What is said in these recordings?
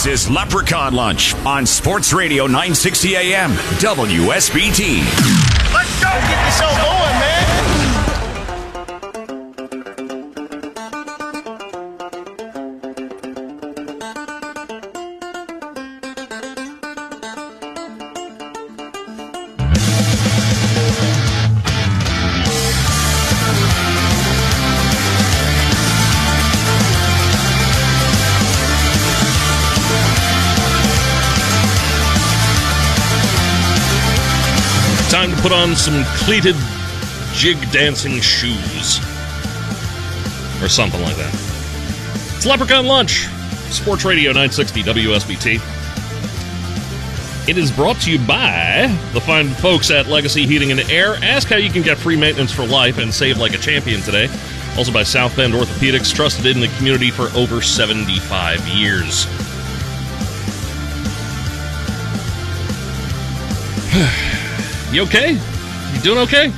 This is Leprechaun Lunch on Sports Radio 960 AM WSBT. Let's go! Get the show going, man! Put on some cleated jig dancing shoes. Or something like that. It's Leprechaun Lunch, Sports Radio 960 WSBT. It is brought to you by the fine folks at Legacy Heating and Air. Ask how you can get free maintenance for life and save like a champion today. Also by South Bend Orthopedics, trusted in the community for over 75 years. You okay? You doing okay?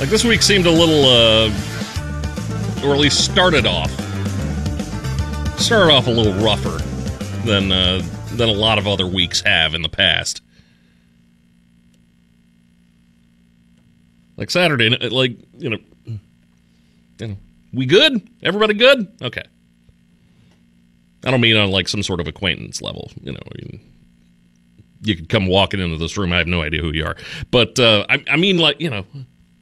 Like this week seemed a little, uh, or at least started off, started off a little rougher than uh, than a lot of other weeks have in the past. Like Saturday, like you know, you know, we good? Everybody good? Okay. I don't mean on like some sort of acquaintance level, you know. I mean, you could come walking into this room. I have no idea who you are, but uh, I, I mean, like you know,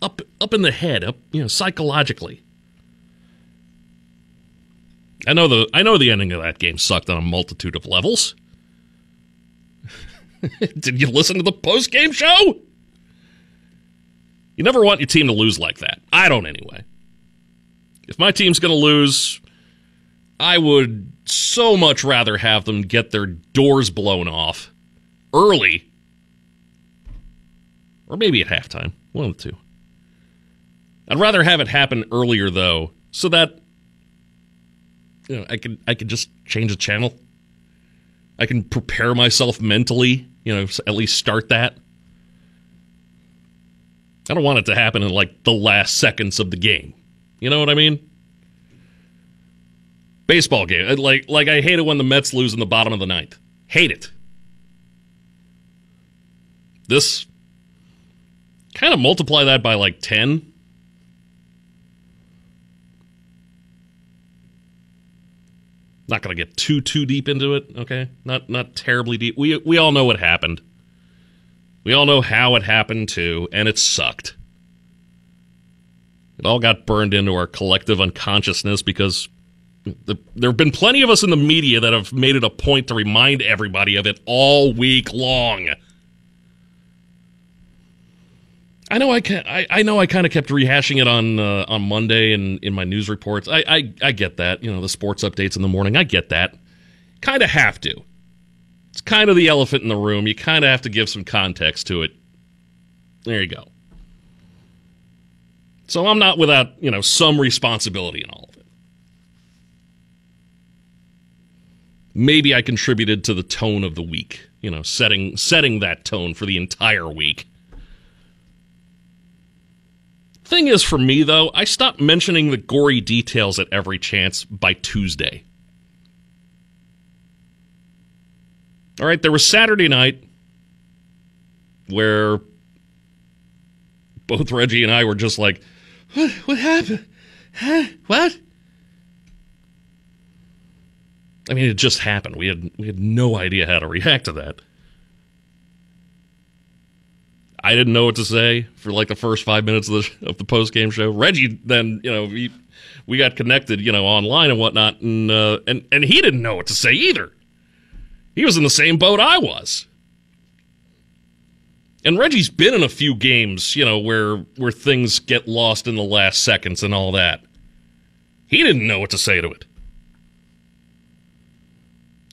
up up in the head, up you know, psychologically. I know the I know the ending of that game sucked on a multitude of levels. Did you listen to the post game show? You never want your team to lose like that. I don't anyway. If my team's going to lose, I would so much rather have them get their doors blown off early, or maybe at halftime. One of the two. I'd rather have it happen earlier though, so that you know I could I could just change the channel. I can prepare myself mentally, you know, at least start that. I don't want it to happen in like the last seconds of the game. You know what I mean? Baseball game, like like I hate it when the Mets lose in the bottom of the ninth. Hate it. This kind of multiply that by like 10. Not going to get too too deep into it, okay? Not not terribly deep. We we all know what happened. We all know how it happened too, and it sucked. It all got burned into our collective unconsciousness because the, there have been plenty of us in the media that have made it a point to remind everybody of it all week long. I know I can I, I know I kind of kept rehashing it on uh, on Monday and in my news reports. I, I I get that. You know, the sports updates in the morning. I get that. Kind of have to. It's kind of the elephant in the room. You kind of have to give some context to it. There you go. So I'm not without, you know, some responsibility in all of it. Maybe I contributed to the tone of the week, you know, setting setting that tone for the entire week. Thing is, for me, though, I stopped mentioning the gory details at every chance by Tuesday. All right, there was Saturday night where both Reggie and I were just like, what, what happened? Huh? What? I mean, it just happened. We had we had no idea how to react to that. I didn't know what to say for like the first five minutes of the of the post game show. Reggie then, you know, we we got connected, you know, online and whatnot, and uh, and and he didn't know what to say either. He was in the same boat I was. And Reggie's been in a few games, you know, where where things get lost in the last seconds and all that. He didn't know what to say to it.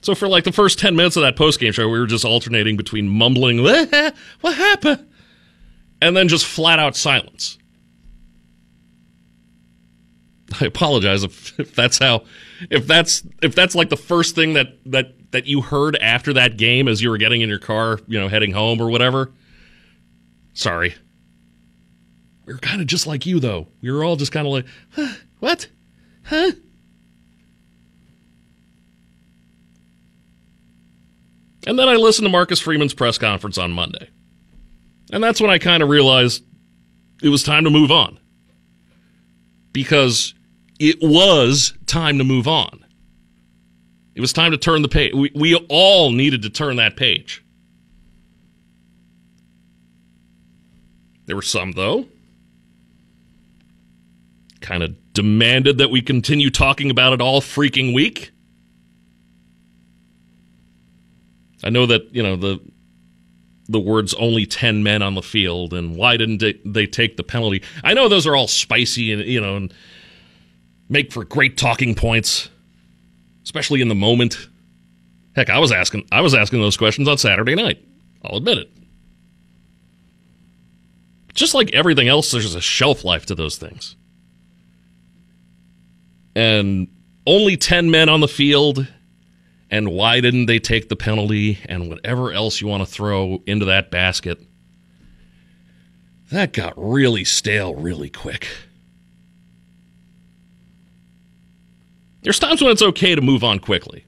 So for like the first 10 minutes of that post-game show, we were just alternating between mumbling, what happened? And then just flat out silence. I apologize if, if that's how if that's if that's like the first thing that that that you heard after that game as you were getting in your car, you know, heading home or whatever. Sorry. We were kind of just like you though. We were all just kind of like, huh, what? Huh? And then I listened to Marcus Freeman's press conference on Monday. And that's when I kind of realized it was time to move on. Because it was time to move on. It was time to turn the page. We, we all needed to turn that page. There were some, though, kind of demanded that we continue talking about it all freaking week. I know that, you know, the the words only 10 men on the field and why didn't they, take the penalty. I know those are all spicy and, you know, and make for great talking points, especially in the moment. Heck, I was asking I was asking those questions on Saturday night. I'll admit it. Just like everything else, there's a shelf life to those things. And only 10 men on the field and why didn't they take the penalty and whatever else you want to throw into that basket. That got really stale really quick. There's times when it's okay to move on quickly.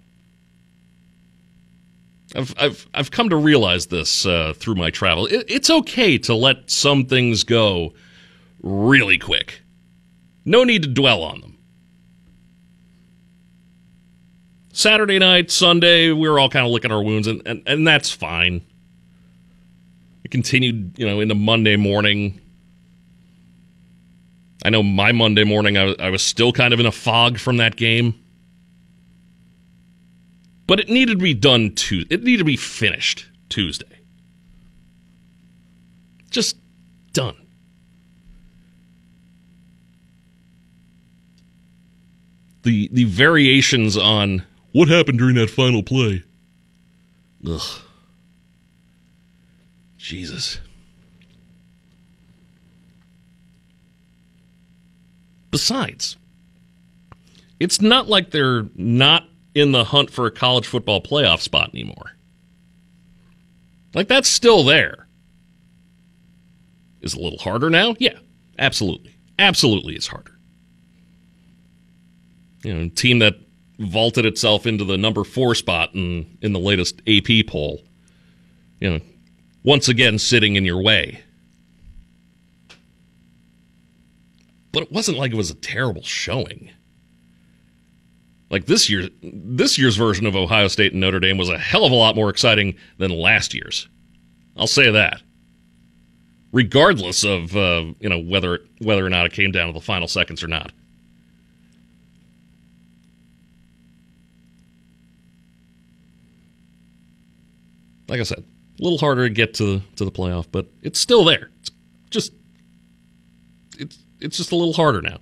I've I've I've come to realize this uh, through my travel. It, it's okay to let some things go really quick. No need to dwell on them. Saturday night, Sunday, we were all kind of licking our wounds, and, and, and that's fine. It continued, you know, into Monday morning. I know my Monday morning, I, I was still kind of in a fog from that game. But it needed to be done Tuesday. It needed to be finished Tuesday. Just done. The the variations on what happened during that final play? Ugh. Jesus. Besides, it's not like they're not in the hunt for a college football playoff spot anymore. Like, that's still there. Is it a little harder now? Yeah, absolutely. Absolutely, it's harder. You know, team that vaulted itself into the number four spot in, in the latest AP poll. You know, once again sitting in your way. But it wasn't like it was a terrible showing. Like this year, this year's version of Ohio State and Notre Dame was a hell of a lot more exciting than last year's. I'll say that. Regardless of uh, you know whether whether or not it came down to the final seconds or not. Like I said, a little harder to get to to the playoff, but it's still there. It's just it's it's just a little harder now.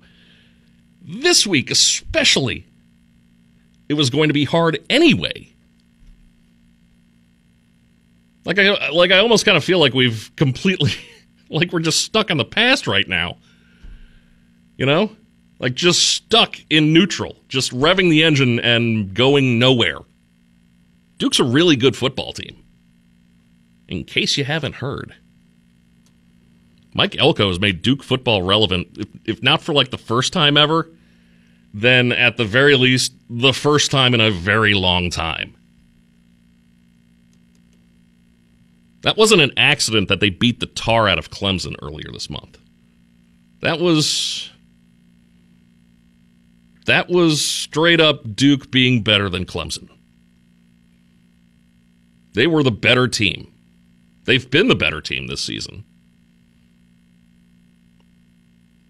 This week especially it was going to be hard anyway. Like I like I almost kind of feel like we've completely like we're just stuck in the past right now. You know? Like just stuck in neutral, just revving the engine and going nowhere. Duke's a really good football team in case you haven't heard. Mike Elko has made Duke football relevant, if, if, not for like the first time ever, then at the very least, the first time in a very long time. That wasn't an accident that they beat the tar out of Clemson earlier this month. That was. That was straight up Duke being better than Clemson. They were the better team. They've been the better team this season.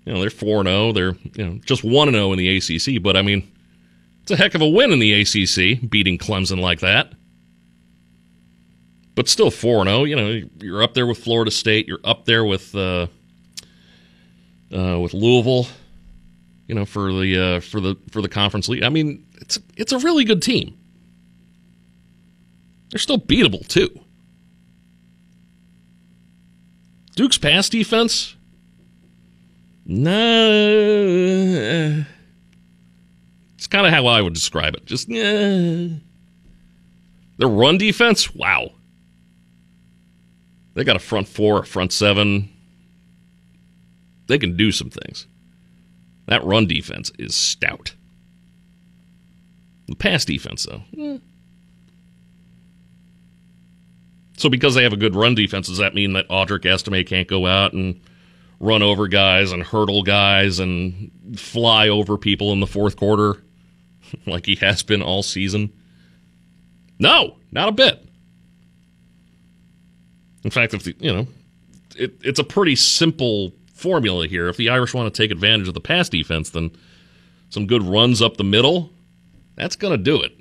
You know, they're 4 0. They're you know, just 1 0 in the ACC, but I mean, it's a heck of a win in the ACC, beating Clemson like that. But still 4 0. You know, you're up there with Florida State. You're up there with uh, uh, with Louisville. You know, for the uh, for the for the conference league. I mean, it's it's a really good team. They're still beatable too. Duke's pass defense? No. It's kind of how I would describe it. Just, yeah. Their run defense? Wow. They got a front four, a front seven. They can do some things. That run defense is stout. The pass defense, though, eh. So because they have a good run defense, does that mean that Audric Estime can't go out and run over guys and hurdle guys and fly over people in the fourth quarter like he has been all season? No, not a bit. In fact, if the, you know, it, it's a pretty simple formula here. If the Irish want to take advantage of the pass defense, then some good runs up the middle, that's going to do it.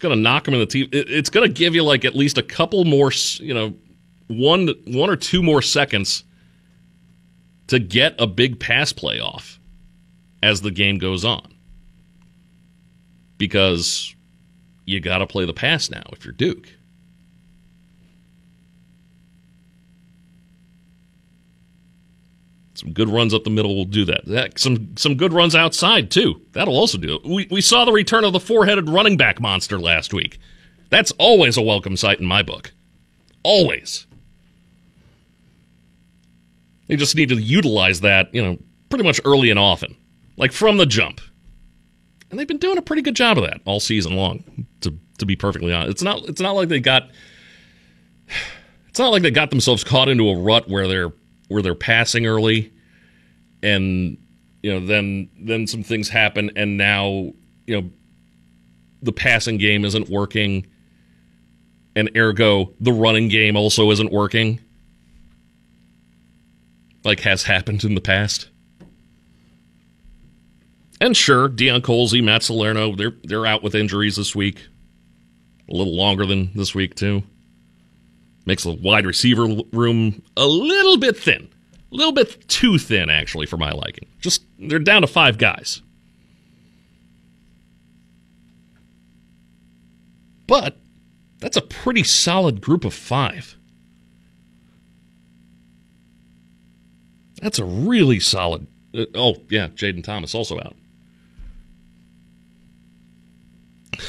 Going to knock them in the teeth. It, it's going to give you like at least a couple more, you know, one one or two more seconds to get a big pass play off as the game goes on. Because you got to play the pass now if you're Duke. Some good runs up the middle will do that. that. Some some good runs outside too. That'll also do it. We we saw the return of the four-headed running back monster last week. That's always a welcome sight in my book. Always. They just need to utilize that, you know, pretty much early and often, like from the jump. And they've been doing a pretty good job of that all season long. To to be perfectly honest, it's not it's not like they got it's not like they got themselves caught into a rut where they're where they're passing early, and you know then then some things happen, and now you know the passing game isn't working, and ergo the running game also isn't working like has happened in the past. And sure, Deion Colzie, Matt Salerno, they're they're out with injuries this week. A little longer than this week too. Makes the wide receiver room a little bit thin. A little bit too thin actually for my liking. Just they're down to 5 guys. But that's a pretty solid group of 5. That's a really solid. Uh, oh, yeah, Jayden Thomas also out.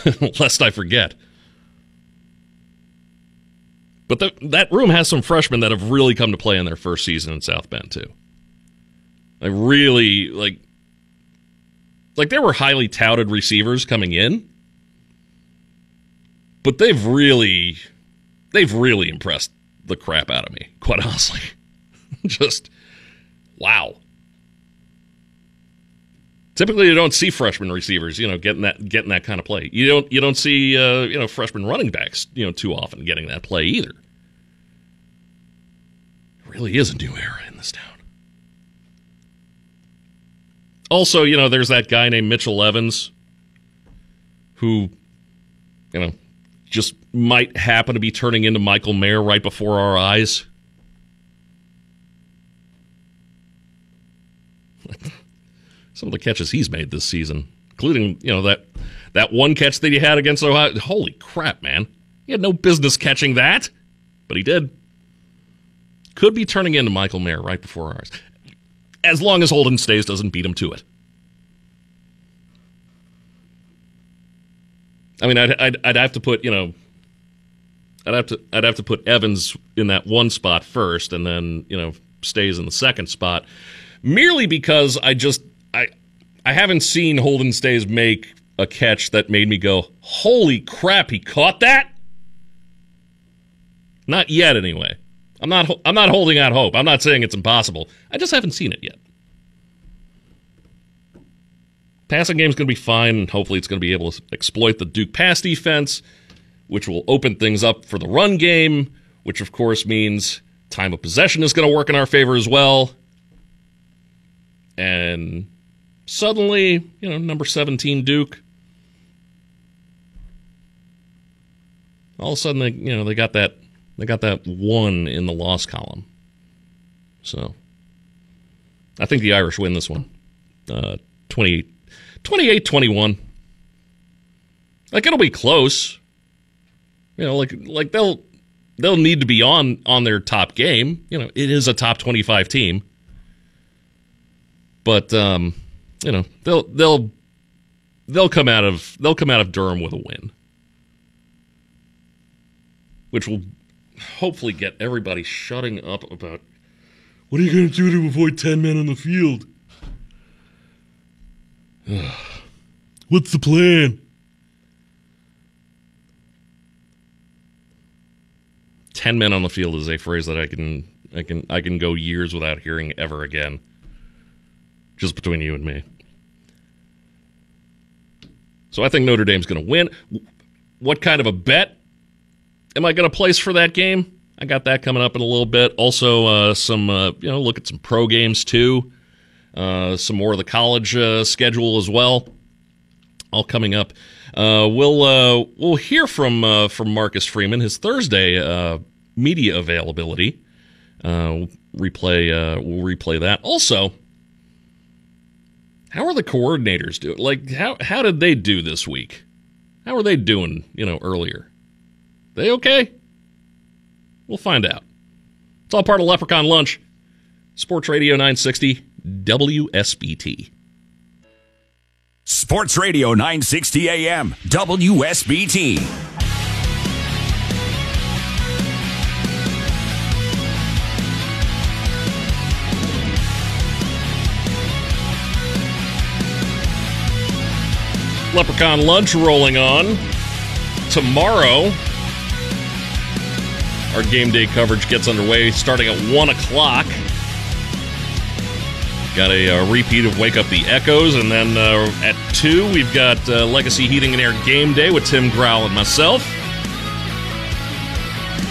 Lest I forget. But the, that room has some freshmen that have really come to play in their first season in South Bend, too. Like, really, like, like they were highly touted receivers coming in, but they've really, they've really impressed the crap out of me, quite honestly. Just Wow. Typically, you don't see freshman receivers, you know, getting that getting that kind of play. You don't you don't see uh, you know freshman running backs, you know, too often getting that play either. Really is a new era in this town. Also, you know, there's that guy named Mitchell Evans who, you know, just might happen to be turning into Michael Mayer right before our eyes. some of the catches he's made this season, including you know that that one catch that he had against Ohio. Holy crap, man! He had no business catching that, but he did. Could be turning into Michael Mayer right before ours, as long as Holden Staes doesn't beat him to it. I mean, I'd, I'd, I'd have to put you know. I'd have to I'd have to put Evans in that one spot first, and then you know Staes in the second spot merely because I just I I haven't seen Holden Staes make a catch that made me go, "Holy crap, he caught that!" Not yet, anyway. I'm not I'm not holding out hope. I'm not saying it's impossible. I just haven't seen it yet. Passing game's going to be fine, hopefully it's going to be able to exploit the Duke pass defense, which will open things up for the run game, which of course means time of possession is going to work in our favor as well. And suddenly, you know, number 17 Duke, all of a sudden they, you know, they got that they got that one in the loss column. So I think the Irish win this one. Uh 28 21. Like it'll be close. You know, like like they'll they'll need to be on on their top game. You know, it is a top 25 team. But um, you know, they'll they'll they'll come out of they'll come out of Durham with a win. Which will hopefully get everybody shutting up about what are you going to do to avoid 10 men on the field? What's the plan? ten men on the field is a phrase that I can I can I can go years without hearing ever again. Just between you and me. So I think Notre Dame's going to win. What kind of a bet am I going to place for that game? I got that coming up in a little bit. Also, uh, some uh, you know look at some pro games too. Uh, some more of the college uh, schedule as well. All coming up. Uh, we'll uh, we'll hear from from Marcus Freeman his Thursday media availability. replay we'll replay that. Also, how are the coordinators doing? Like how how did they do this week? How are they doing? You know earlier. They okay? We'll find out. It's all part of Leprechaun Lunch. Sports Radio 960 WSBT. Sports Radio 960 AM WSBT. Leprechaun Lunch rolling on. Tomorrow, our game day coverage gets underway starting at 1 o'clock. Got a, a, uh, repeat of Wake Up the Echoes, and then uh, at 2, we've got uh, Legacy Heating and Air Game Day with Tim Growl and myself.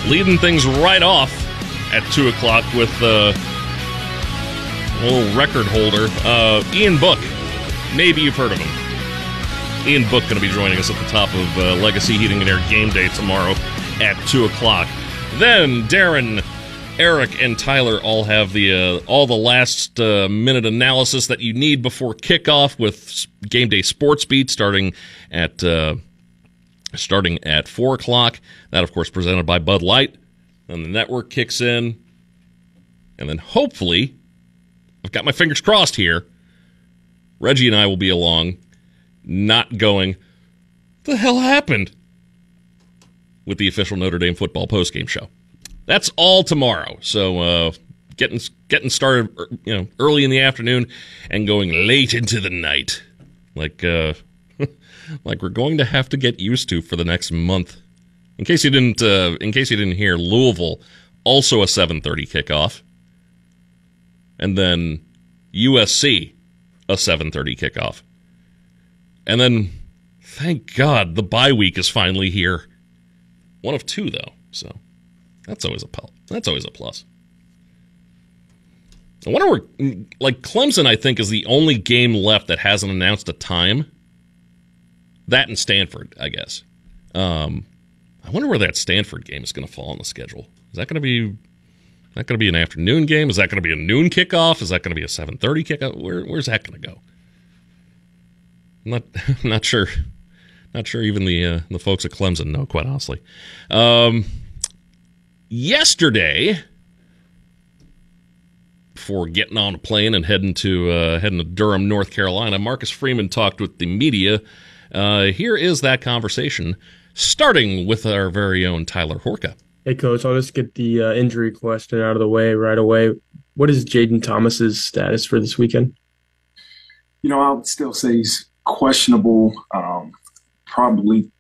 Leading things right off at 2 o'clock with uh, a little record holder, uh, Ian Book. Maybe you've heard of him. Ian Book going to be joining us at the top of uh, Legacy Heating and Air Game Day tomorrow at 2 o'clock. Then Darren, Eric, and Tyler all have the uh, all the last uh, minute analysis that you need before kickoff with game day sports beat starting at uh, starting at four o'clock. That of course presented by Bud Light. Then the network kicks in, and then hopefully, I've got my fingers crossed here. Reggie and I will be along, not going. The hell happened? With the official Notre Dame football postgame show. That's all tomorrow. So uh, getting getting started, er, you know, early in the afternoon and going late into the night, like uh, like we're going to have to get used to for the next month. In case you didn't, uh, in case you didn't hear, Louisville also a 7:30 kickoff, and then USC a 7:30 kickoff, and then thank God the bye week is finally here. One of two, though. So that's always a plus. That's always a plus. I wonder where, like Clemson, I think is the only game left that hasn't announced a time. That and Stanford, I guess. Um, I wonder where that Stanford game is going to fall on the schedule. Is that going to be? That going to be an afternoon game? Is that going to be a noon kickoff? Is that going to be a seven thirty kickoff? Where, where's that going to go? I'm not I'm not sure. Not sure even the uh, the folks at Clemson know, quite honestly. Um, yesterday, before getting on a plane and heading to uh, heading to Durham, North Carolina, Marcus Freeman talked with the media. Uh, here is that conversation, starting with our very own Tyler Horka. Hey, coach, I'll just get the uh, injury question out of the way right away. What is Jayden Thomas's status for this weekend? You know, I would still say he's questionable. Um, probably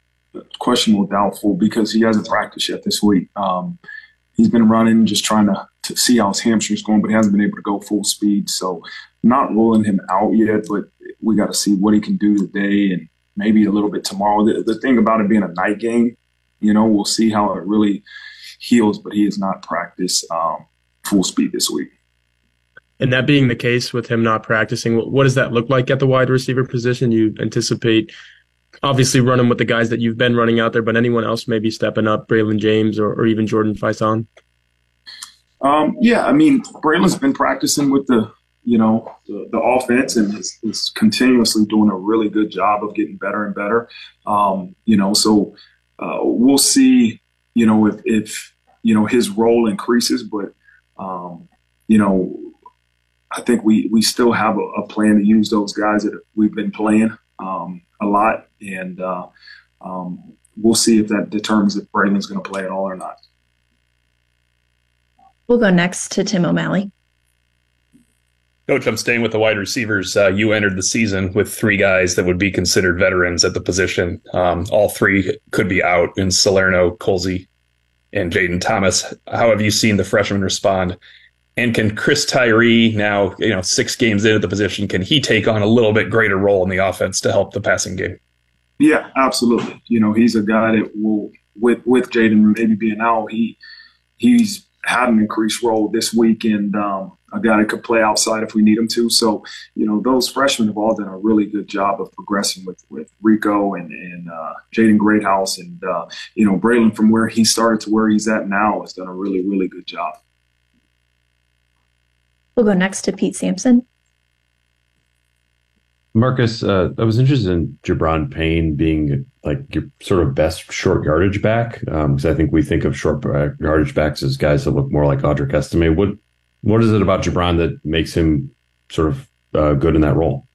questionable, doubtful because he hasn't practiced yet this week. Um, he's been running, just trying to, to see how his hamstring's going, but he hasn't been able to go full speed. So, not ruling him out yet, but we got to see what he can do today and maybe a little bit tomorrow. The, the thing about it being a night game, you know, we'll see how it really heals, but he has not practiced um, full speed this week. And that being the case with him not practicing, what does that look like at the wide receiver position? You anticipate obviously running with the guys that you've been running out there, but anyone else maybe stepping up, Braylon James or, or even Jordan Faison? Um, yeah, I mean, Braylon's been practicing with the, you know, the, the offense and is, is, continuously doing a really good job of getting better and better. Um, you know, so uh, we'll see, you know, if, if, you know, his role increases, but, um, you know, I think we, we still have a, a plan to use those guys that we've been playing. Um, a lot, and uh, um, we'll see if that determines if Braylon's going to play at all or not. We'll go next to Tim O'Malley. Coach, I'm staying with the wide receivers. Uh, you entered the season with three guys that would be considered veterans at the position. Um, all three could be out in Salerno, Colzie, and Jayden Thomas. How have you seen the freshmen respond? And can Chris Tyree now, you know, six games into the position, can he take on a little bit greater role in the offense to help the passing game? Yeah, absolutely. You know, he's a guy that will with with Jayden maybe being out, he he's had an increased role this week and um, a guy that could play outside if we need him to. So, you know, those freshmen have all done a really good job of progressing with, with Rico and, and uh, Jaden Greathouse. And, uh, you know, Braylon from where he started to where he's at now has done a really, really good job. We'll go next to Pete Sampson. Marcus, uh, I was interested in Gi'Bran Payne being like your sort of best short yardage back because um, I think we think of short yardage backs as guys that look more like Audric Estime. What what is it about Gi'Bran that makes him sort of uh, good in that role?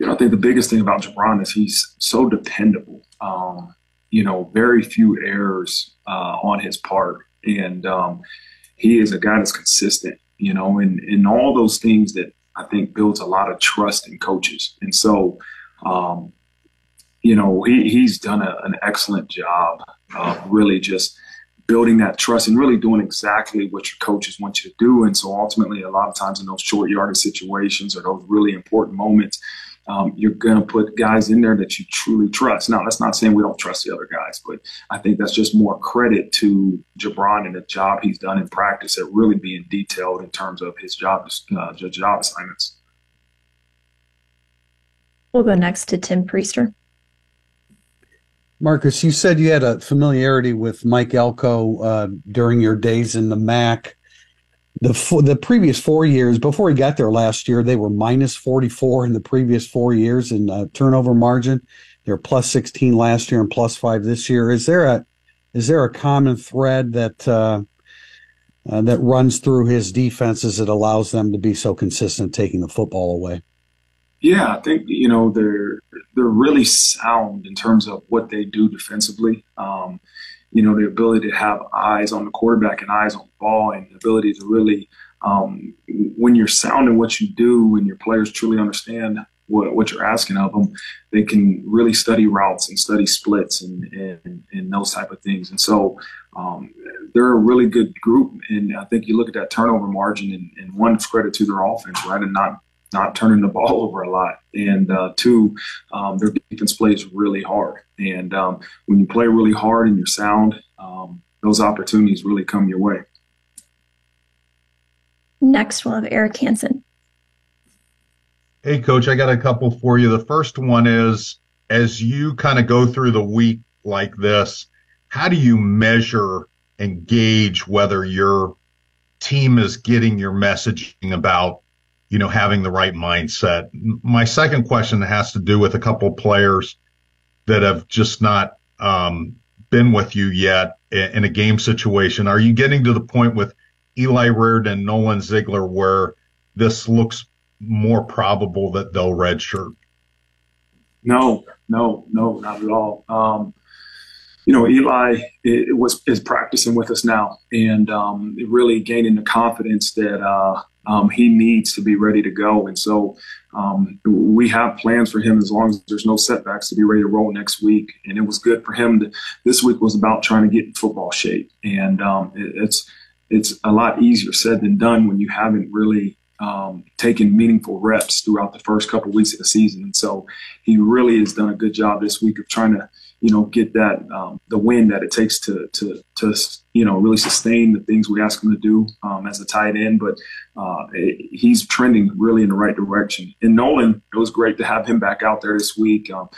You know, I think the biggest thing about Gi'Bran is he's so dependable. Um, you know, very few errors uh, on his part, and um, he is a guy that's consistent. You know, and and all those things that I think builds a lot of trust in coaches. And so, um, you know, he, he's done a, an excellent job of really just building that trust and really doing exactly what your coaches want you to do. And so ultimately, a lot of times in those short yardage situations or those really important moments, um, you're going to put guys in there that you truly trust. Now, that's not saying we don't trust the other guys, but I think that's just more credit to Gi'Bran and the job he's done in practice at really being detailed in terms of his job uh, job assignments. We'll go next to Tim Prister. Marcus, you said you had a familiarity with Mike Elko uh, during your days in the MAC the the previous four years before he got there last year, they were minus 44 in the previous four years in uh, turnover margin. They're plus 16 last year and plus five this year. Is there a is there a common thread that uh, uh, that runs through his defenses that allows them to be so consistent taking the football away? Yeah, I think you know they're they're really sound in terms of what they do defensively. Um, you know, the ability to have eyes on the quarterback and eyes on the ball and the ability to really, um, when you're sounding what you do and your players truly understand what, what you're asking of them, they can really study routes and study splits and, and, and those type of things. And so um, they're a really good group. And I think you look at that turnover margin and, and one credit to their offense, right? And not not turning the ball over a lot. And uh, two, um, their defense plays really hard. And um, when you play really hard and you're sound, um, those opportunities really come your way. Next, we'll have Eric Hansen. Hey, coach, I got a couple for you. The first one is as you kind of go through the week like this, how do you measure and gauge whether your team is getting your messaging about you know, having the right mindset. My second question has to do with a couple players that have just not um, been with you yet in a game situation. Are you getting to the point with Eli Raridon, Nolan Ziegler, where this looks more probable that they'll redshirt? No, no, no, not at all. Um, you know, Eli it, was is practicing with us now, and um, really gaining the confidence that uh, um, he needs to be ready to go. And so um, we have plans for him as long as there's no setbacks to be ready to roll next week. And it was good for him. To, this week was about trying to get in football shape, and um, it, it's it's a lot easier said than done when you haven't really um, taken meaningful reps throughout the first couple weeks of the season. And so he really has done a good job this week of trying to you know, get that um, the win that it takes to to to you know really sustain the things we ask him to do um, as a tight end. But uh, it, he's trending really in the right direction. And Nolan, it was great to have him back out there this week. Um,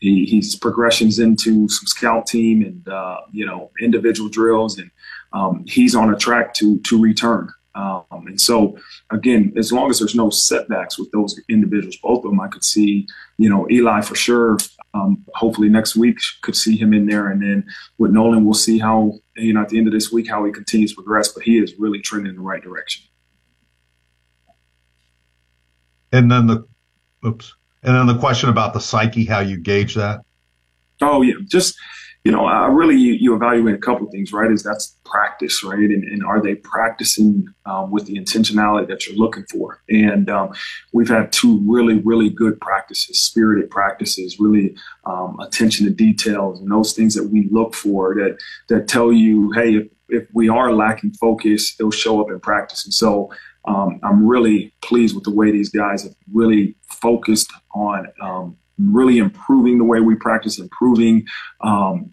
he, he's progressions into some scout team and uh, you know individual drills, and um, he's on a track to to return. Um, and so, again, as long as there's no setbacks with those individuals, both of them, I could see, you know, Eli for sure. Um, hopefully next week could see him in there, and then with Nolan, we'll see how you know at the end of this week how he continues to progress. But he is really trending in the right direction. And then the, oops, and then the question about the psyche, how you gauge that. Oh yeah, just you know, I really you, you evaluate a couple of things, right? Is that's practice, right? And, and are they practicing um, with the intentionality that you're looking for? And um, we've had two really, really good practices, spirited practices, really um, attention to details, and those things that we look for that that tell you, hey, if, if we are lacking focus, it'll show up in practice. And so um, I'm really pleased with the way these guys have really focused on um, really improving the way we practice, improving, um,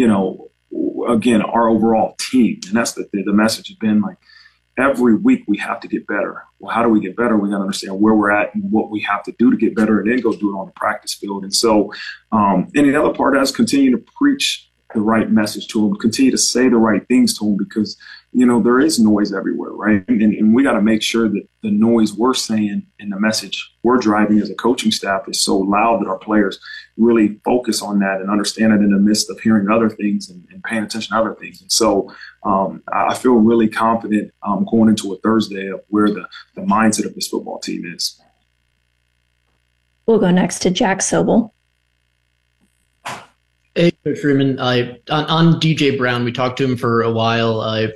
you know, again, our overall team. And that's the, the message has been like every week we have to get better. Well, how do we get better? We got to understand where we're at and what we have to do to get better and then go do it on the practice field. And so, um, and the other part is continue to preach the right message to them, continue to say the right things to them because you know, there is noise everywhere, right? And, and we got to make sure that the noise we're saying and the message we're driving as a coaching staff is so loud that our players really focus on that and understand it in the midst of hearing other things and, and paying attention to other things. And so um, I feel really confident um, going into a Thursday of where the, the mindset of this football team is. We'll go next to Jack Soble. Hey, Coach Freeman. Uh, on, on DJ Brown, we talked to him for a while. Uh,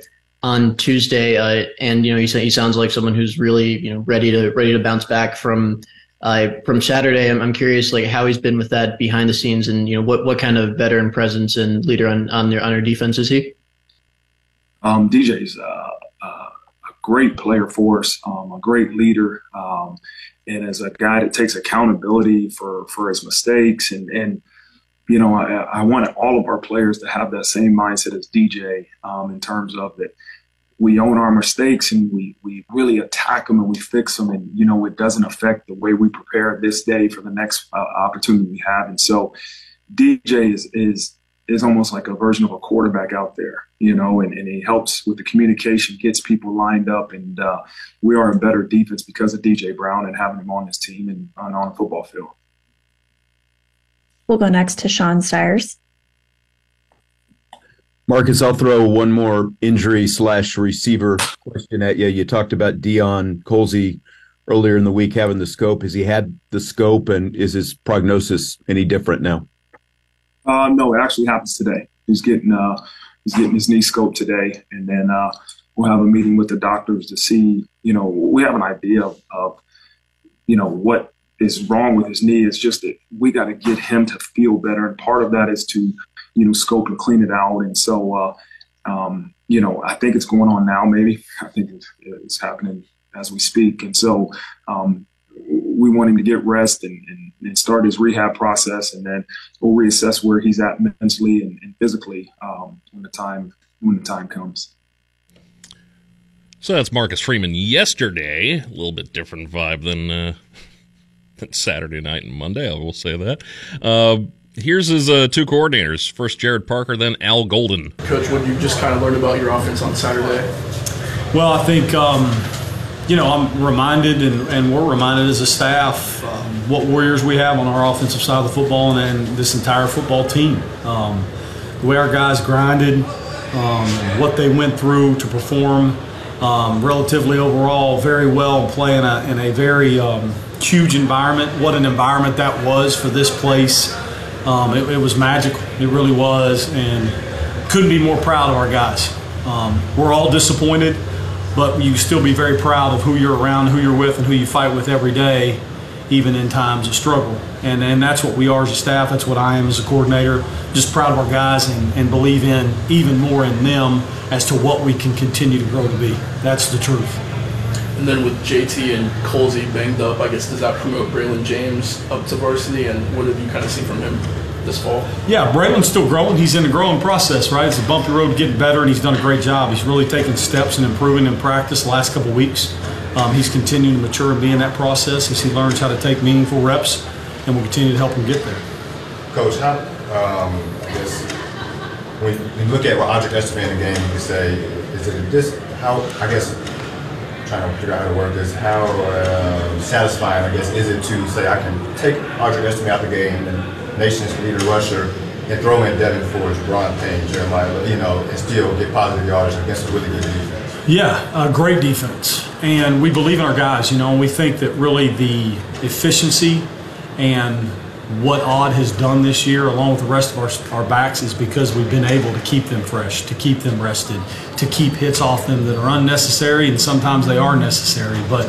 on Tuesday, uh, and you know he, he sounds like someone who's really you know ready to ready to bounce back from uh, from Saturday. I'm, I'm curious like how he's been with that behind the scenes, and you know what what kind of veteran presence and leader on on their on their defense is he? Um, DJ's uh, uh, a great player for us, um, a great leader, um, and as a guy that takes accountability for for his mistakes and and you know, I, I want all of our players to have that same mindset as DJ um, in terms of that we own our mistakes and we we really attack them and we fix them and you know it doesn't affect the way we prepare this day for the next uh, opportunity we have and so DJ is is is almost like a version of a quarterback out there you know and, and he helps with the communication gets people lined up and uh, we are a better defense because of DJ Brown and having him on this team and, and on the football field. We'll go next to Sean Stires. Marcus, I'll throw one more injury slash receiver question at you. You talked about Deion Colzie earlier in the week having the scope. Has he had the scope, and is his prognosis any different now? Uh, no, it actually happens today. He's getting uh, he's getting his knee scoped today, and then uh, we'll have a meeting with the doctors to see. You know, we have an idea of, of you know what is wrong with his knee. It's just that we got to get him to feel better, and part of that is to you know, scope and clean it out. And so, uh, um, you know, I think it's going on now. Maybe I think it's, happening as we speak. And so, um, we want him to get rest and, and, and, start his rehab process, and then we'll reassess where he's at mentally and, and physically um, when the time when the time comes. So that's Marcus Freeman yesterday. A little bit different vibe than, uh, than Saturday night and Monday. I will say that. Uh, Here's his uh, two coordinators. First Gerad Parker, then Al Golden. Coach, what did you just kind of learn about your offense on Saturday? Well, I think, um, you know, I'm reminded and, and, we're reminded as a staff um, what warriors we have on our offensive side of the football and, and this entire football team. Um, the way our guys grinded, um, what they went through to perform um, relatively overall very well and play in a, in a very um, huge environment. What an environment that was for this place. Um, it, it, was magical. It really was, and couldn't be more proud of our guys. Um, we're all disappointed, but you still be very proud of who you're around, who you're with, and who you fight with every day, even in times of struggle. And and that's what we are as a staff. That's what I am as a coordinator. Just proud of our guys and, and believe in even more in them as to what we can continue to grow to be. That's the truth. And then with JT and Colzie banged up, I guess does that promote Braylon James up to varsity? And what have you kind of seen from him this fall? Yeah, Braylon's still growing. He's in the growing process, right? It's a bumpy road getting better, and he's done a great job. He's really taken steps and improving in practice the last couple weeks. Um, he's continuing to mature and be in that process as he learns how to take meaningful reps, and we'll continue to help him get there. Coach, how, um, I guess, when you look at what Audric Estime in the game, you can say, is it this, how, I guess, trying to figure out how to word this. How uh, satisfying, I guess, is it to say I can take Audric Estime out the game and nation's leader rusher and throw in Devyn Ford, Ron Payne, Jeremiah, you know, and still get positive yardage against a really good defense? Yeah, a great defense. And we believe in our guys, you know, and we think that really the efficiency and what Odd has done this year, along with the rest of our, our backs, is because we've been able to keep them fresh, to keep them rested, to keep hits off them that are unnecessary, and sometimes they are necessary. But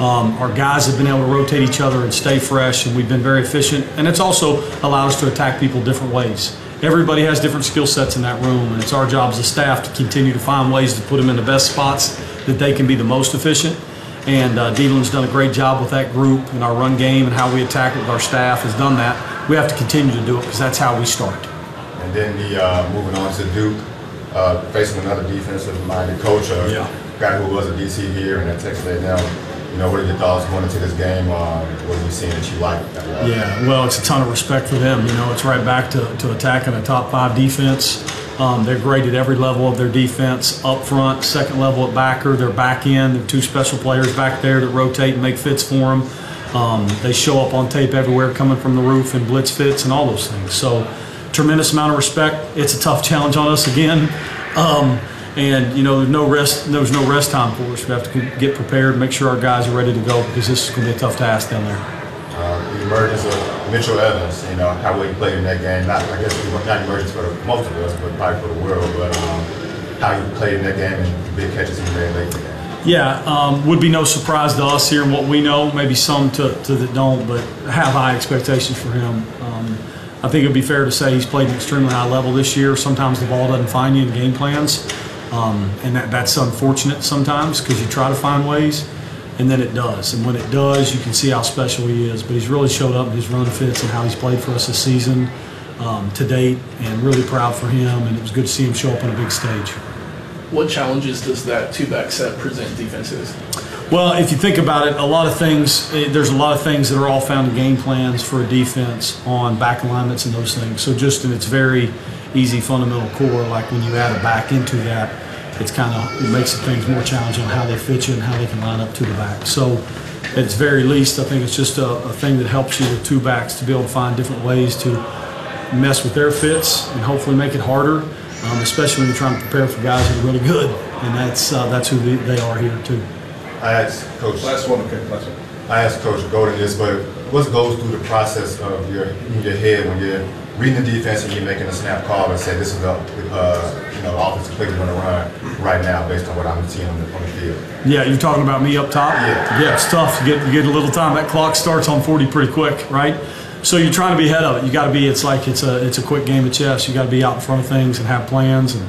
um, our guys have been able to rotate each other and stay fresh, and we've been very efficient. And it's also allowed us to attack people different ways. Everybody has different skill sets in that room, and it's our job as a staff to continue to find ways to put them in the best spots that they can be the most efficient. And uh, Deland's done a great job with that group and our run game and how we attack it with our staff has done that. We have to continue to do it because that's how we start. And then the uh, moving on to Duke, uh, facing another defensive-minded coach, a Yeah. guy who was a DC here and at Texas A&M. You know, what are your thoughts going into this game? Um, what are you seeing that you like? Uh, Yeah, well, it's a ton of respect for them. You know, it's right back to, to attacking a top five defense. Um, they're great at every level of their defense up front, second level at backer, they're back end. There two special players back there that rotate and make fits for them. Um, they show up on tape everywhere coming from the roof and blitz fits and all those things. So, tremendous amount of respect. It's a tough challenge on us again. Um, and you know, there's no rest. There's no rest time for us. We have to get prepared, make sure our guys are ready to go because this is going to be a tough task down there. Uh, the emergence of Mitchell Evans, you know, how well he played in that game. Not, I guess, not emergence for most of us, but probably for the world. But um, how he played in that game and the big catches he made late. Yeah, um, would be no surprise to us here in what we know. Maybe some to, to that don't, but have high expectations for him. Um, I think it'd be fair to say he's played an extremely high level this year. Sometimes the ball doesn't find you in game plans, um, and that, that's unfortunate sometimes because you try to find ways, and then it does. And when it does, you can see how special he is. But he's really showed up in his run fits and how he's played for us this season um, to date, and really proud for him. And it was good to see him show up on a big stage. What challenges does that two back set present defenses? Well, if you think about it, a lot of things, eh, there's a lot of things that are all found in game plans for a defense on back alignments and those things. So just in its very easy fundamental core, like when you add a back into that, it's kind of, it makes the things more challenging on how they fit you and how they can line up to the back. So at its very least, I think it's just a, a thing that helps you with two backs to be able to find different ways to mess with their fits and hopefully make it harder, um, especially when you're trying to prepare for guys that are really good. And that's, uh, that's who they, they are here too. I asked Coach. Last one, okay. Last one. I asked Coach Golden this, but what goes through the process of your in your head when you're reading the defense and you're making a snap call and say this is the uh, you know offensive play we're going to run right now based on what I'm seeing on the, on the field. Yeah, you're talking about me up top. Yeah. yeah, it's tough. You get you get a little time. That clock starts on 40 pretty quick, right? So you're trying to be ahead of it. You got to be. It's like it's a it's a quick game of chess. You got to be out in front of things and have plans, and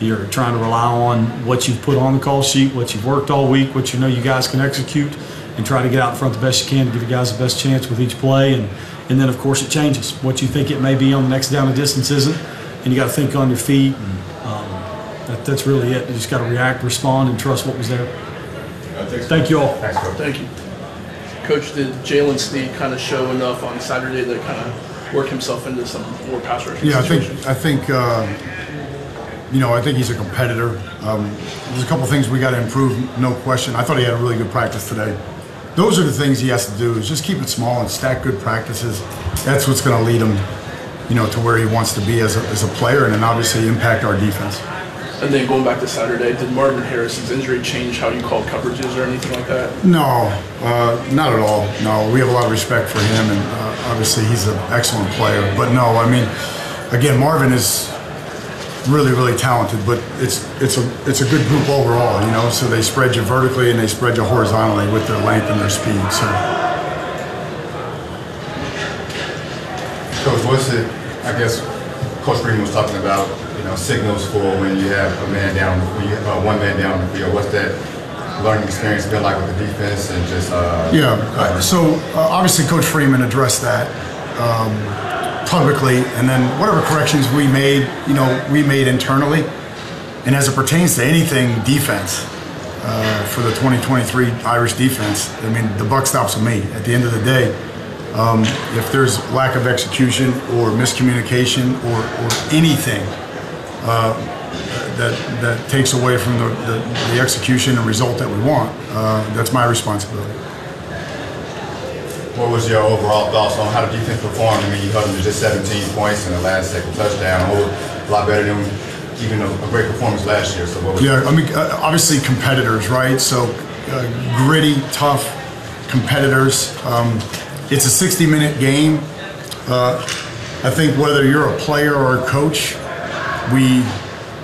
you're trying to rely on what you've put on the call sheet, what you've worked all week, what you know you guys can execute, and try to get out in front the best you can to give you guys the best chance with each play. And and then of course it changes. What you think it may be on the next down and distance isn't, and you got to think on your feet. And, um, that, that's really it. You just got to react, respond, and trust what was there. Thank you all. Thank you. Coach, did Jaylen Sneed kind of show enough on Saturday to kind of work himself into some more pass rushing Yeah, I think I think uh, you know I think he's a competitor. Um, there's a couple things we got to improve, no question. I thought he had a really good practice today. Those are the things he has to do: is just keep it small and stack good practices. That's what's going to lead him, you know, to where he wants to be as a, as a player, and then obviously impact our defense. And then going back to Saturday, did Marvin Harrison's injury change how you called coverages or anything like that? No, uh, not at all. No, we have a lot of respect for him, and uh, obviously he's an excellent player. But no, I mean, again, Marvin is really, really talented. But it's it's a it's a good group overall, you know. So they spread you vertically and they spread you horizontally with their length and their speed. So Coach, what's it? I guess Coach Green was talking about you know signals for when you have a man down, when you have uh, one man down the field. What's that learning experience been like with the defense and just uh, yeah. uh, so uh, obviously, Coach Freeman addressed that. Um, publicly, and then whatever corrections we made, you know, we made internally. And as it pertains to anything defense uh, for the 2023 Irish defense, I mean, the buck stops with me. At the end of the day, um, if there's lack of execution or miscommunication or, or anything uh, that that takes away from the, the, the execution and result that we want, uh, that's my responsibility. What was your overall thoughts on how the defense performed? I mean, you held them to just 17 points in the last second touchdown. A lot better than even a, great performance last year. So Yeah, I mean, uh, obviously competitors, right? So uh, gritty, tough competitors. Um, it's a 60-minute game. Uh, I think whether you're a player or a coach, we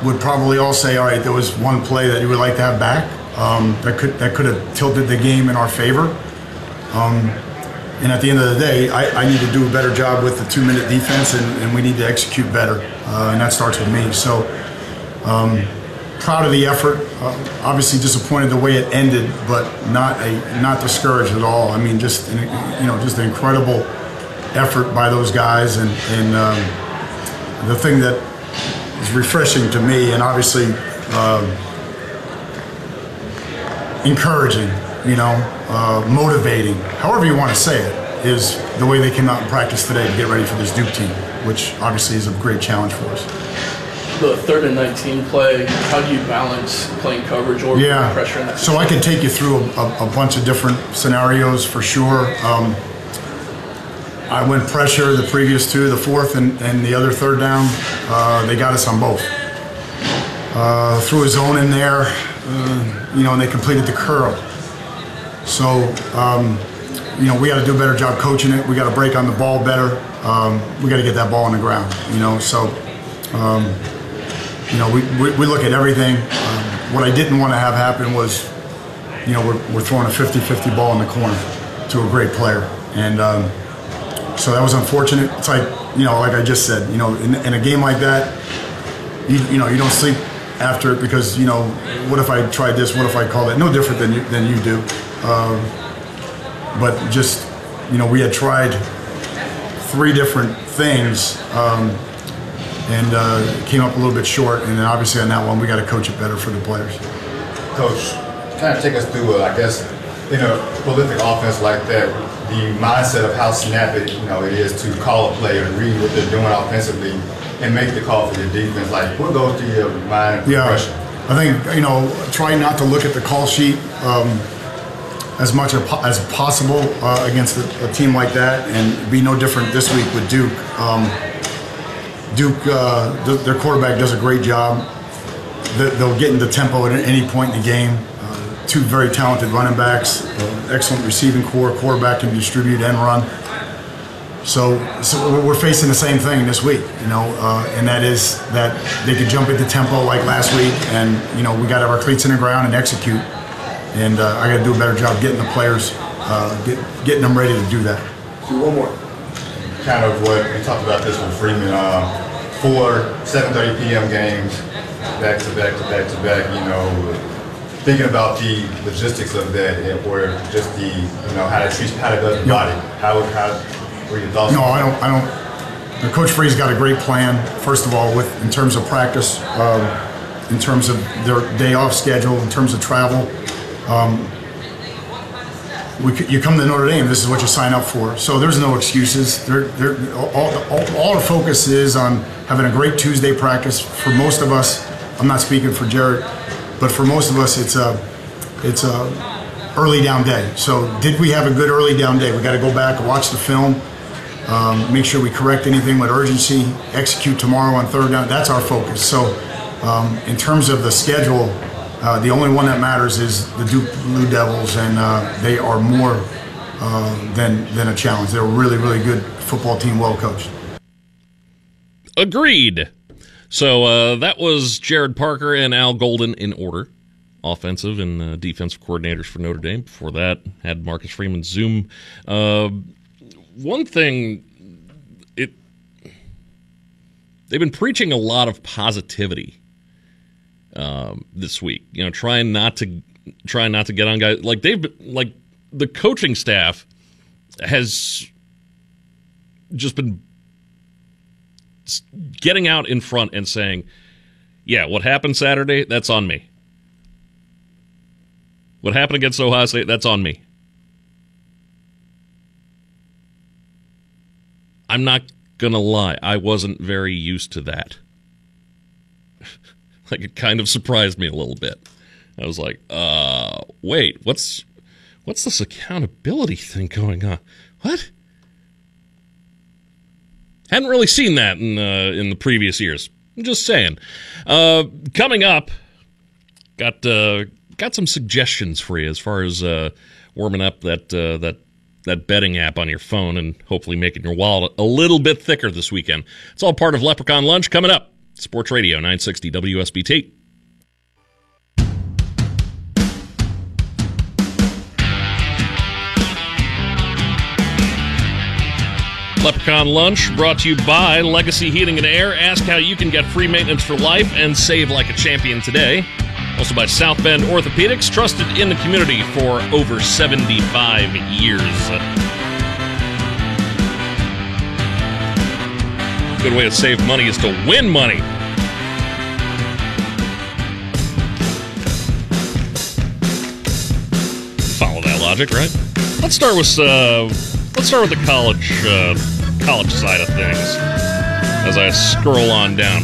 would probably all say, all right, there was one play that you would like to have back um, that could that could have tilted the game in our favor. Um, and at the end of the day, I, I, need to do a better job with the two-minute defense, and, and we need to execute better, uh, and that starts with me. So, um, proud of the effort. Uh, obviously disappointed the way it ended, but not a not discouraged at all. I mean, just an, you know, just an incredible effort by those guys, and and um, the thing that is refreshing to me, and obviously um, encouraging, you know, uh, motivating, however you want to say it, is the way they came out and practice today to get ready for this Duke team, which obviously is a great challenge for us. The third and 19 play, how do you balance playing coverage or yeah. pressure in that? So I can take you through a, a, a bunch of different scenarios for sure. Um, I went pressure the previous two, the fourth and, and the other third down. Uh, they got us on both. Uh, threw a zone in there, uh, you know, and they completed the curl. So, um, you know, we got to do a better job coaching it. We got to break on the ball better. Um, we got to get that ball on the ground, you know. So, um, you know, we, we, we, look at everything. Um, what I didn't want to have happen was, you know, we're, we're throwing a 50-50 ball in the corner to a great player. And um, so that was unfortunate. It's like, you know, like I just said, you know, in, in a game like that, you, you know, you don't sleep after it because, you know, what if I tried this? What if I called it? No different than you, than you do. Um, but just, you know, we had tried three different things um, and uh, came up a little bit short. And then obviously on that one, we got to coach it better for the players. Coach, kind of take us through, uh, I guess, in a prolific offense like that, the mindset of how snappy you know it is to call a play and read what they're doing offensively and make the call for your defense. Like what goes through your mind? Yeah, I think you know try not to look at the call sheet. Um, as much as possible uh, against a, a, team like that, and be no different this week with Duke. Um, Duke, uh, th- their quarterback does a great job. They'll get into tempo at any point in the game two very talented running backs, uh, excellent receiving core, quarterback can distribute and run. So, so we're facing the same thing this week, you know, uh, and that is that they could jump into tempo like last week, and you know we got to have our cleats in the ground and execute. And uh, I got to do a better job getting the players, uh, get, getting them ready to do that. Do one more. Kind of what we talked about this with Freeman. Um, four 7:30 p.m. games, back to back to back to back. You know, thinking about the logistics of that, or just the you know how to treat how to does the body. How how were your thoughts? No, I don't. I don't. Coach Free's got a great plan. First of all, with in terms of practice, um, in terms of their day off schedule, in terms of travel. Um, we, you come to Notre Dame, this is what you sign up for. So there's no excuses. They're, they're, all, all, all focus is on having a great Tuesday practice. For most of us, I'm not speaking for Gerad, but for most of us, it's a it's a early down day. So did we have a good early down day? We got to go back, and watch the film, um, make sure we correct anything with urgency, execute tomorrow on third down. That's our focus. So um, in terms of the schedule, uh, the only one that matters is the Duke Blue Devils, and uh, they are more uh, than than a challenge. They're a really really good football team, well coached. Agreed. So uh, that was Gerad Parker and Al Golden in order, offensive and uh, defensive coordinators for Notre Dame. Before that, had Marcus Freeman Zoom. Uh, one thing, it they've been preaching a lot of positivity um, this week. You know, trying not to trying not to get on guys like they've like the coaching staff has just been getting out in front and saying, yeah, what happened Saturday, that's on me. What happened against Ohio State, that's on me. I'm not to lie, I wasn't very used to that. like, it kind of surprised me a little bit. I was like, uh, wait, what's what's this accountability thing going on? What? Hadn't really seen that in uh, in the previous years. I'm just saying. Uh, coming up, got uh, got some suggestions for you as far as uh, warming up that uh, that that betting app on your phone and hopefully making your wallet a little bit thicker this weekend. It's all part of Leprechaun Lunch coming up. Sports Radio 960 WSBT. Leprechaun Lunch brought to you by Legacy Heating and Air. Ask how you can get free maintenance for life and save like a champion today. Also by South Bend Orthopedics, trusted in the community for over 75 years. Good way to save money is to win money. Follow that logic, right? Let's start with uh, let's start with the college uh, college side of things. As I scroll on down,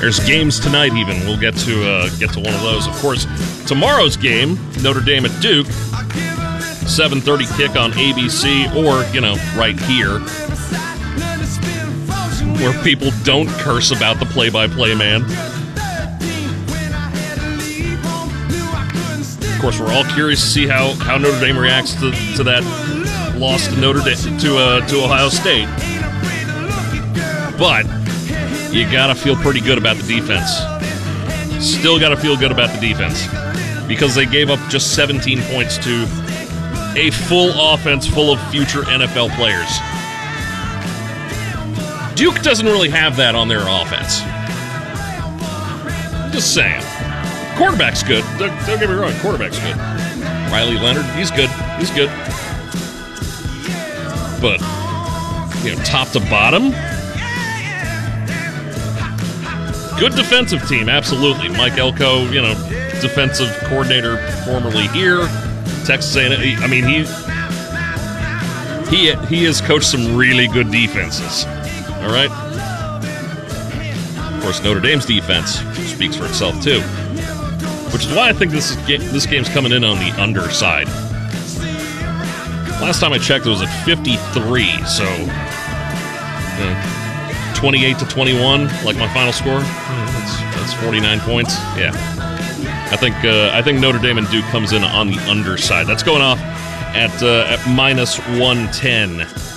there's games tonight. Even we'll get to uh, get to one of those. Of course, tomorrow's game, Notre Dame at Duke, 7:30 kick on ABC, or you know, right here, where people don't curse about the play-by-play man. Of course, we're all curious to see how, how Notre Dame reacts to, to that loss to Notre Dame to uh, to Ohio State. But you gotta feel pretty good about the defense. Still gotta feel good about the defense because they gave up just 17 points to a full offense full of future NFL players. Duke doesn't really have that on their offense. Just saying. Quarterback's good. Don't, don't get me wrong. Quarterback's good. Riley Leonard, he's good. He's good. But, you know, top to bottom, good defensive team, absolutely. Mike Elko, you know, defensive coordinator formerly here, Texas A&M. I mean, he he he has coached some really good defenses. All right. Of course, Notre Dame's defense speaks for itself too, which is why I think this is this game's coming in on the underside. Last time I checked, it was at 53, so uh, 28 to 21, like my final score. That's, that's 49 points. Yeah, I think uh, I think Notre Dame and Duke comes in on the underside. That's going off at uh, at minus 110.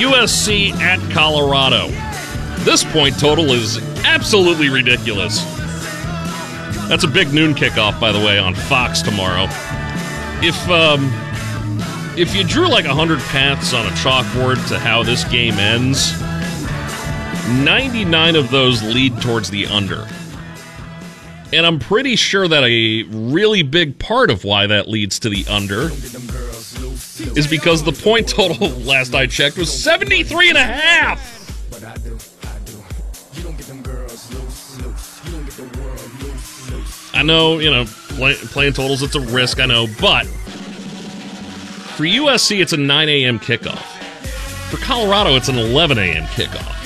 USC at Colorado. This point total is absolutely ridiculous. That's a big noon kickoff, by the way, on Fox tomorrow. If um, if you drew like hundred paths on a chalkboard to how this game ends, ninety-nine of those lead towards the under. And I'm pretty sure that a really big part of why that leads to the under is because the point total last I checked was 73 and a half. I know, you know, play, playing totals, it's a risk, I know, but for USC, it's a 9 a.m. kickoff. For Colorado, it's an 11 a.m. kickoff.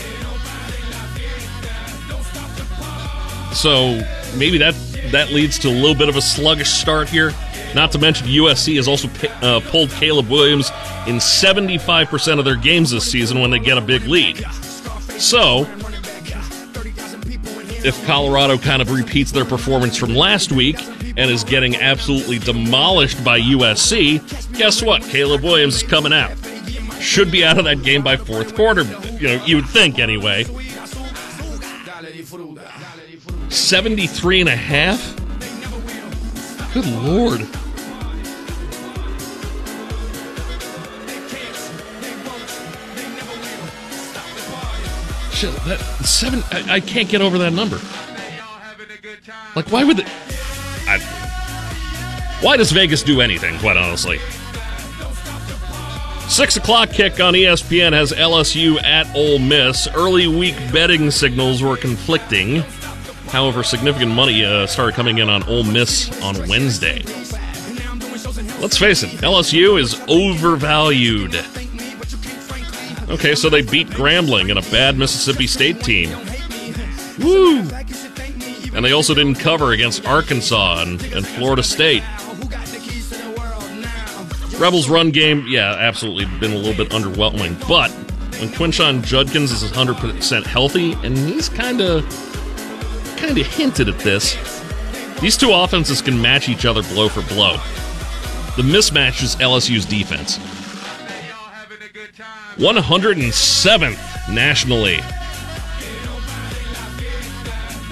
So maybe that that leads to a little bit of a sluggish start here. Not to mention, USC has also uh, pulled Caleb Williams in 75% of their games this season when they get a big lead. So, if Colorado kind of repeats their performance from last week and is getting absolutely demolished by USC, guess what? Caleb Williams is coming out. Should be out of that game by fourth quarter. You know, you would think anyway. 73 and a half? Good lord. Shit, that seven. I, I can't get over that number. Like, why would? The, I, why does Vegas do anything? Quite honestly. Six o'clock kick on ESPN has LSU at Ole Miss. Early week betting signals were conflicting. However, significant money uh, started coming in on Ole Miss on Wednesday. Let's face it, LSU is overvalued. Okay, so they beat Grambling and a bad Mississippi State team. Woo! And they also didn't cover against Arkansas and, and Florida State. Rebels' run game, yeah, absolutely been a little bit underwhelming. But when Quinshon Judkins is 100% healthy, and he's kind of kind of hinted at this, these two offenses can match each other blow for blow. the mismatch is LSU's defense. 107th nationally.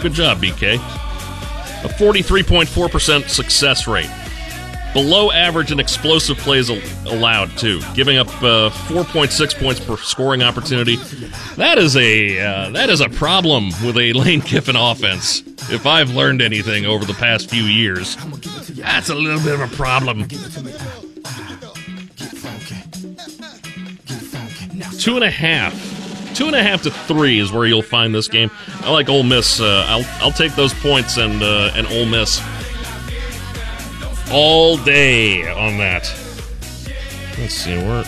Good job, BK. A 43.4% success rate. Below average and explosive plays allowed, too. Giving up uh, 4.6 points per scoring opportunity. That is a uh, that is a problem with a Lane Kiffin offense. If I've learned anything over the past few years, that's a little bit of a problem. Two and a half. Two and a half to three is where you'll find this game. I like Ole Miss. Uh, I'll I'll take those points and uh, and Ole Miss all day on that. Let's see where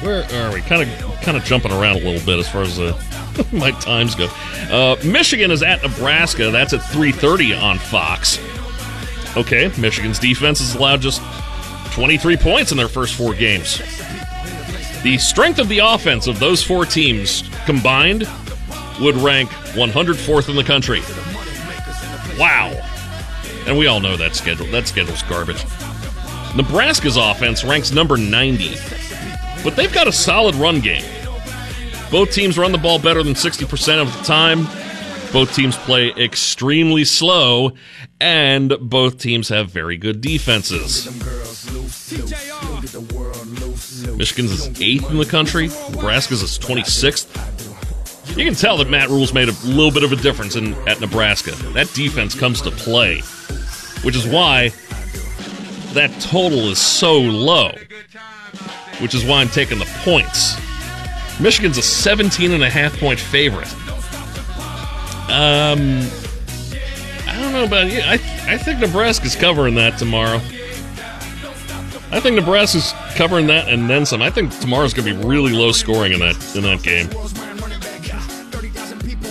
where are we? Kind of kind of jumping around a little bit as far as uh, my times go. Uh, Michigan is at Nebraska. That's at 3:30 on Fox. Okay, Michigan's defense has allowed just 23 points in their first four games. The strength of the offense of those four teams combined would rank 104th in the country. Wow. And we all know that schedule. That schedule's garbage. Nebraska's offense ranks number 90. But they've got a solid run game. Both teams run the ball better than 60% of the time. Both teams play extremely slow, and both teams have very good defenses. Michigan's is eighth in the country. Nebraska's is 26th. You can tell that Matt Rhule's made a little bit of a difference in at Nebraska. That defense comes to play, which is why that total is so low. Which is why I'm taking the points. Michigan's a 17 and a half point favorite. Um, I don't know about you. I I think Nebraska's covering that tomorrow. I think Nebraska's covering that and then some. I think tomorrow's going to be really low scoring in that in that game.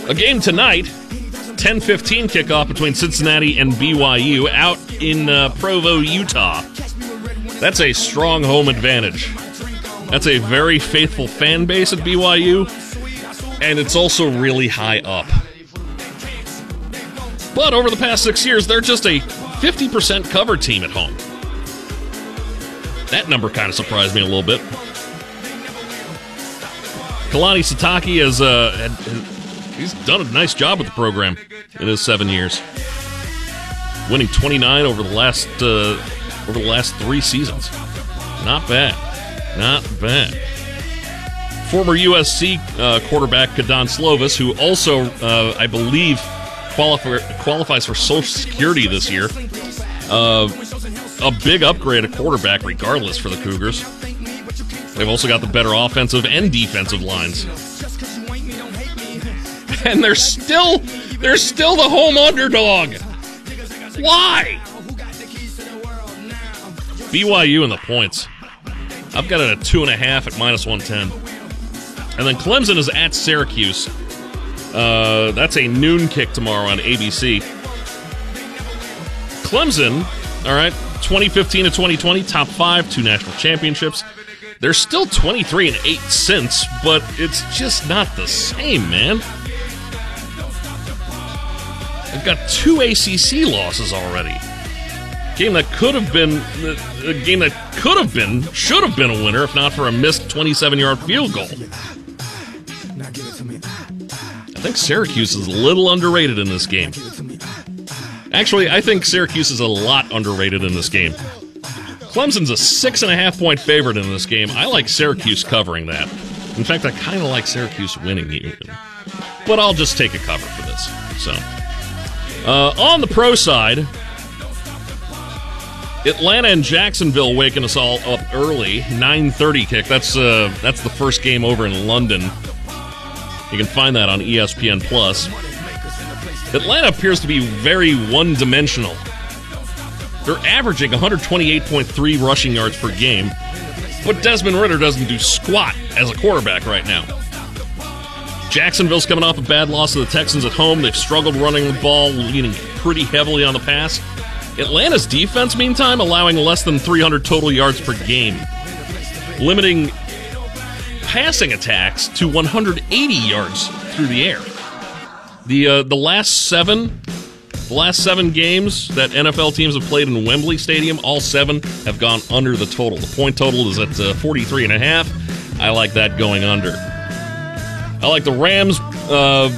A game tonight, 10:15 kickoff between Cincinnati and BYU out in uh, Provo, Utah. That's a strong home advantage. That's a very faithful fan base at BYU, and it's also really high up. But over the past six years, they're just a 50% cover team at home. That number kind of surprised me a little bit. Kalani Sitake has, uh, had, he's done a nice job with the program in his seven years, winning 29 over the last uh, over the last three seasons. Not bad, not bad. Former USC uh, quarterback Kedon Slovis, who also, uh, I believe, qualifies for Social Security this year. A big upgrade at quarterback, regardless, for the Cougars. They've also got the better offensive and defensive lines. And they're still they're still the home underdog. Why? BYU in the points. I've got it at two and a half at minus one ten. And then Clemson is at Syracuse. Uh, that's a noon kick tomorrow on ABC. Clemson, all right, 2015 to 2020, top five, two national championships. They're still 23 and 8 since, but it's just not the same, man. They've got two ACC losses already. Game that could have been a game that could have been, should have been a winner if not for a missed 27 yard field goal. I think Syracuse is a little underrated in this game. Actually, I think Syracuse is a lot underrated in this game. Clemson's a six and a half point favorite in this game. I like Syracuse covering that. In fact, I kind of like Syracuse winning even. But I'll just take a cover for this. So, uh, on the pro side, Atlanta and Jacksonville waking us all up early. 9:30 kick. That's uh, that's the first game over in London. You can find that on ESPN Plus. Atlanta appears to be very one dimensional. They're averaging 128.3 rushing yards per game, but Desmond Ridder doesn't do squat as a quarterback right now. Jacksonville's coming off a bad loss to the Texans at home. They've struggled running the ball, leaning pretty heavily on the pass. Atlanta's defense, meantime, allowing less than 300 total yards per game, limiting passing attacks to 180 yards through the air. The uh, the last seven The last seven games that NFL teams have played in Wembley Stadium, all seven have gone under the total. The point total is at uh, 43 and a half. I like that going under. I like the Rams uh,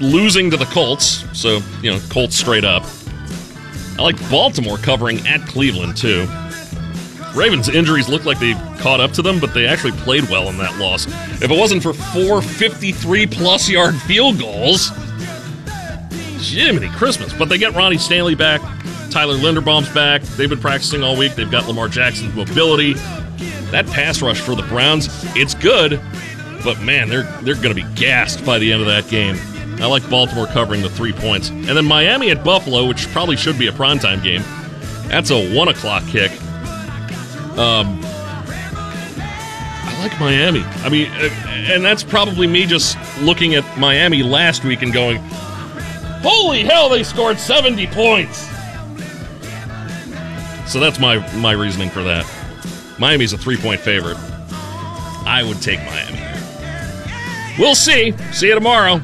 losing to the Colts, so, you know, Colts straight up. I like Baltimore covering at Cleveland, too. Ravens' injuries look like they caught up to them, but they actually played well in that loss. If it wasn't for four 53 plus yard field goals, Jiminy Christmas. But they get Ronnie Stanley back. Tyler Linderbaum's back. They've been practicing all week. They've got Lamar Jackson's mobility. That pass rush for the Browns, it's good, but man, they're they're going to be gassed by the end of that game. I like Baltimore covering the three points, and then Miami at Buffalo, which probably should be a primetime game. That's a one o'clock kick. Um, I like Miami. I mean, and that's probably me just looking at Miami last week and going, "Holy hell, they scored 70 points!" So that's my my reasoning for that. Miami's a three point favorite. I would take Miami. We'll see. See you tomorrow.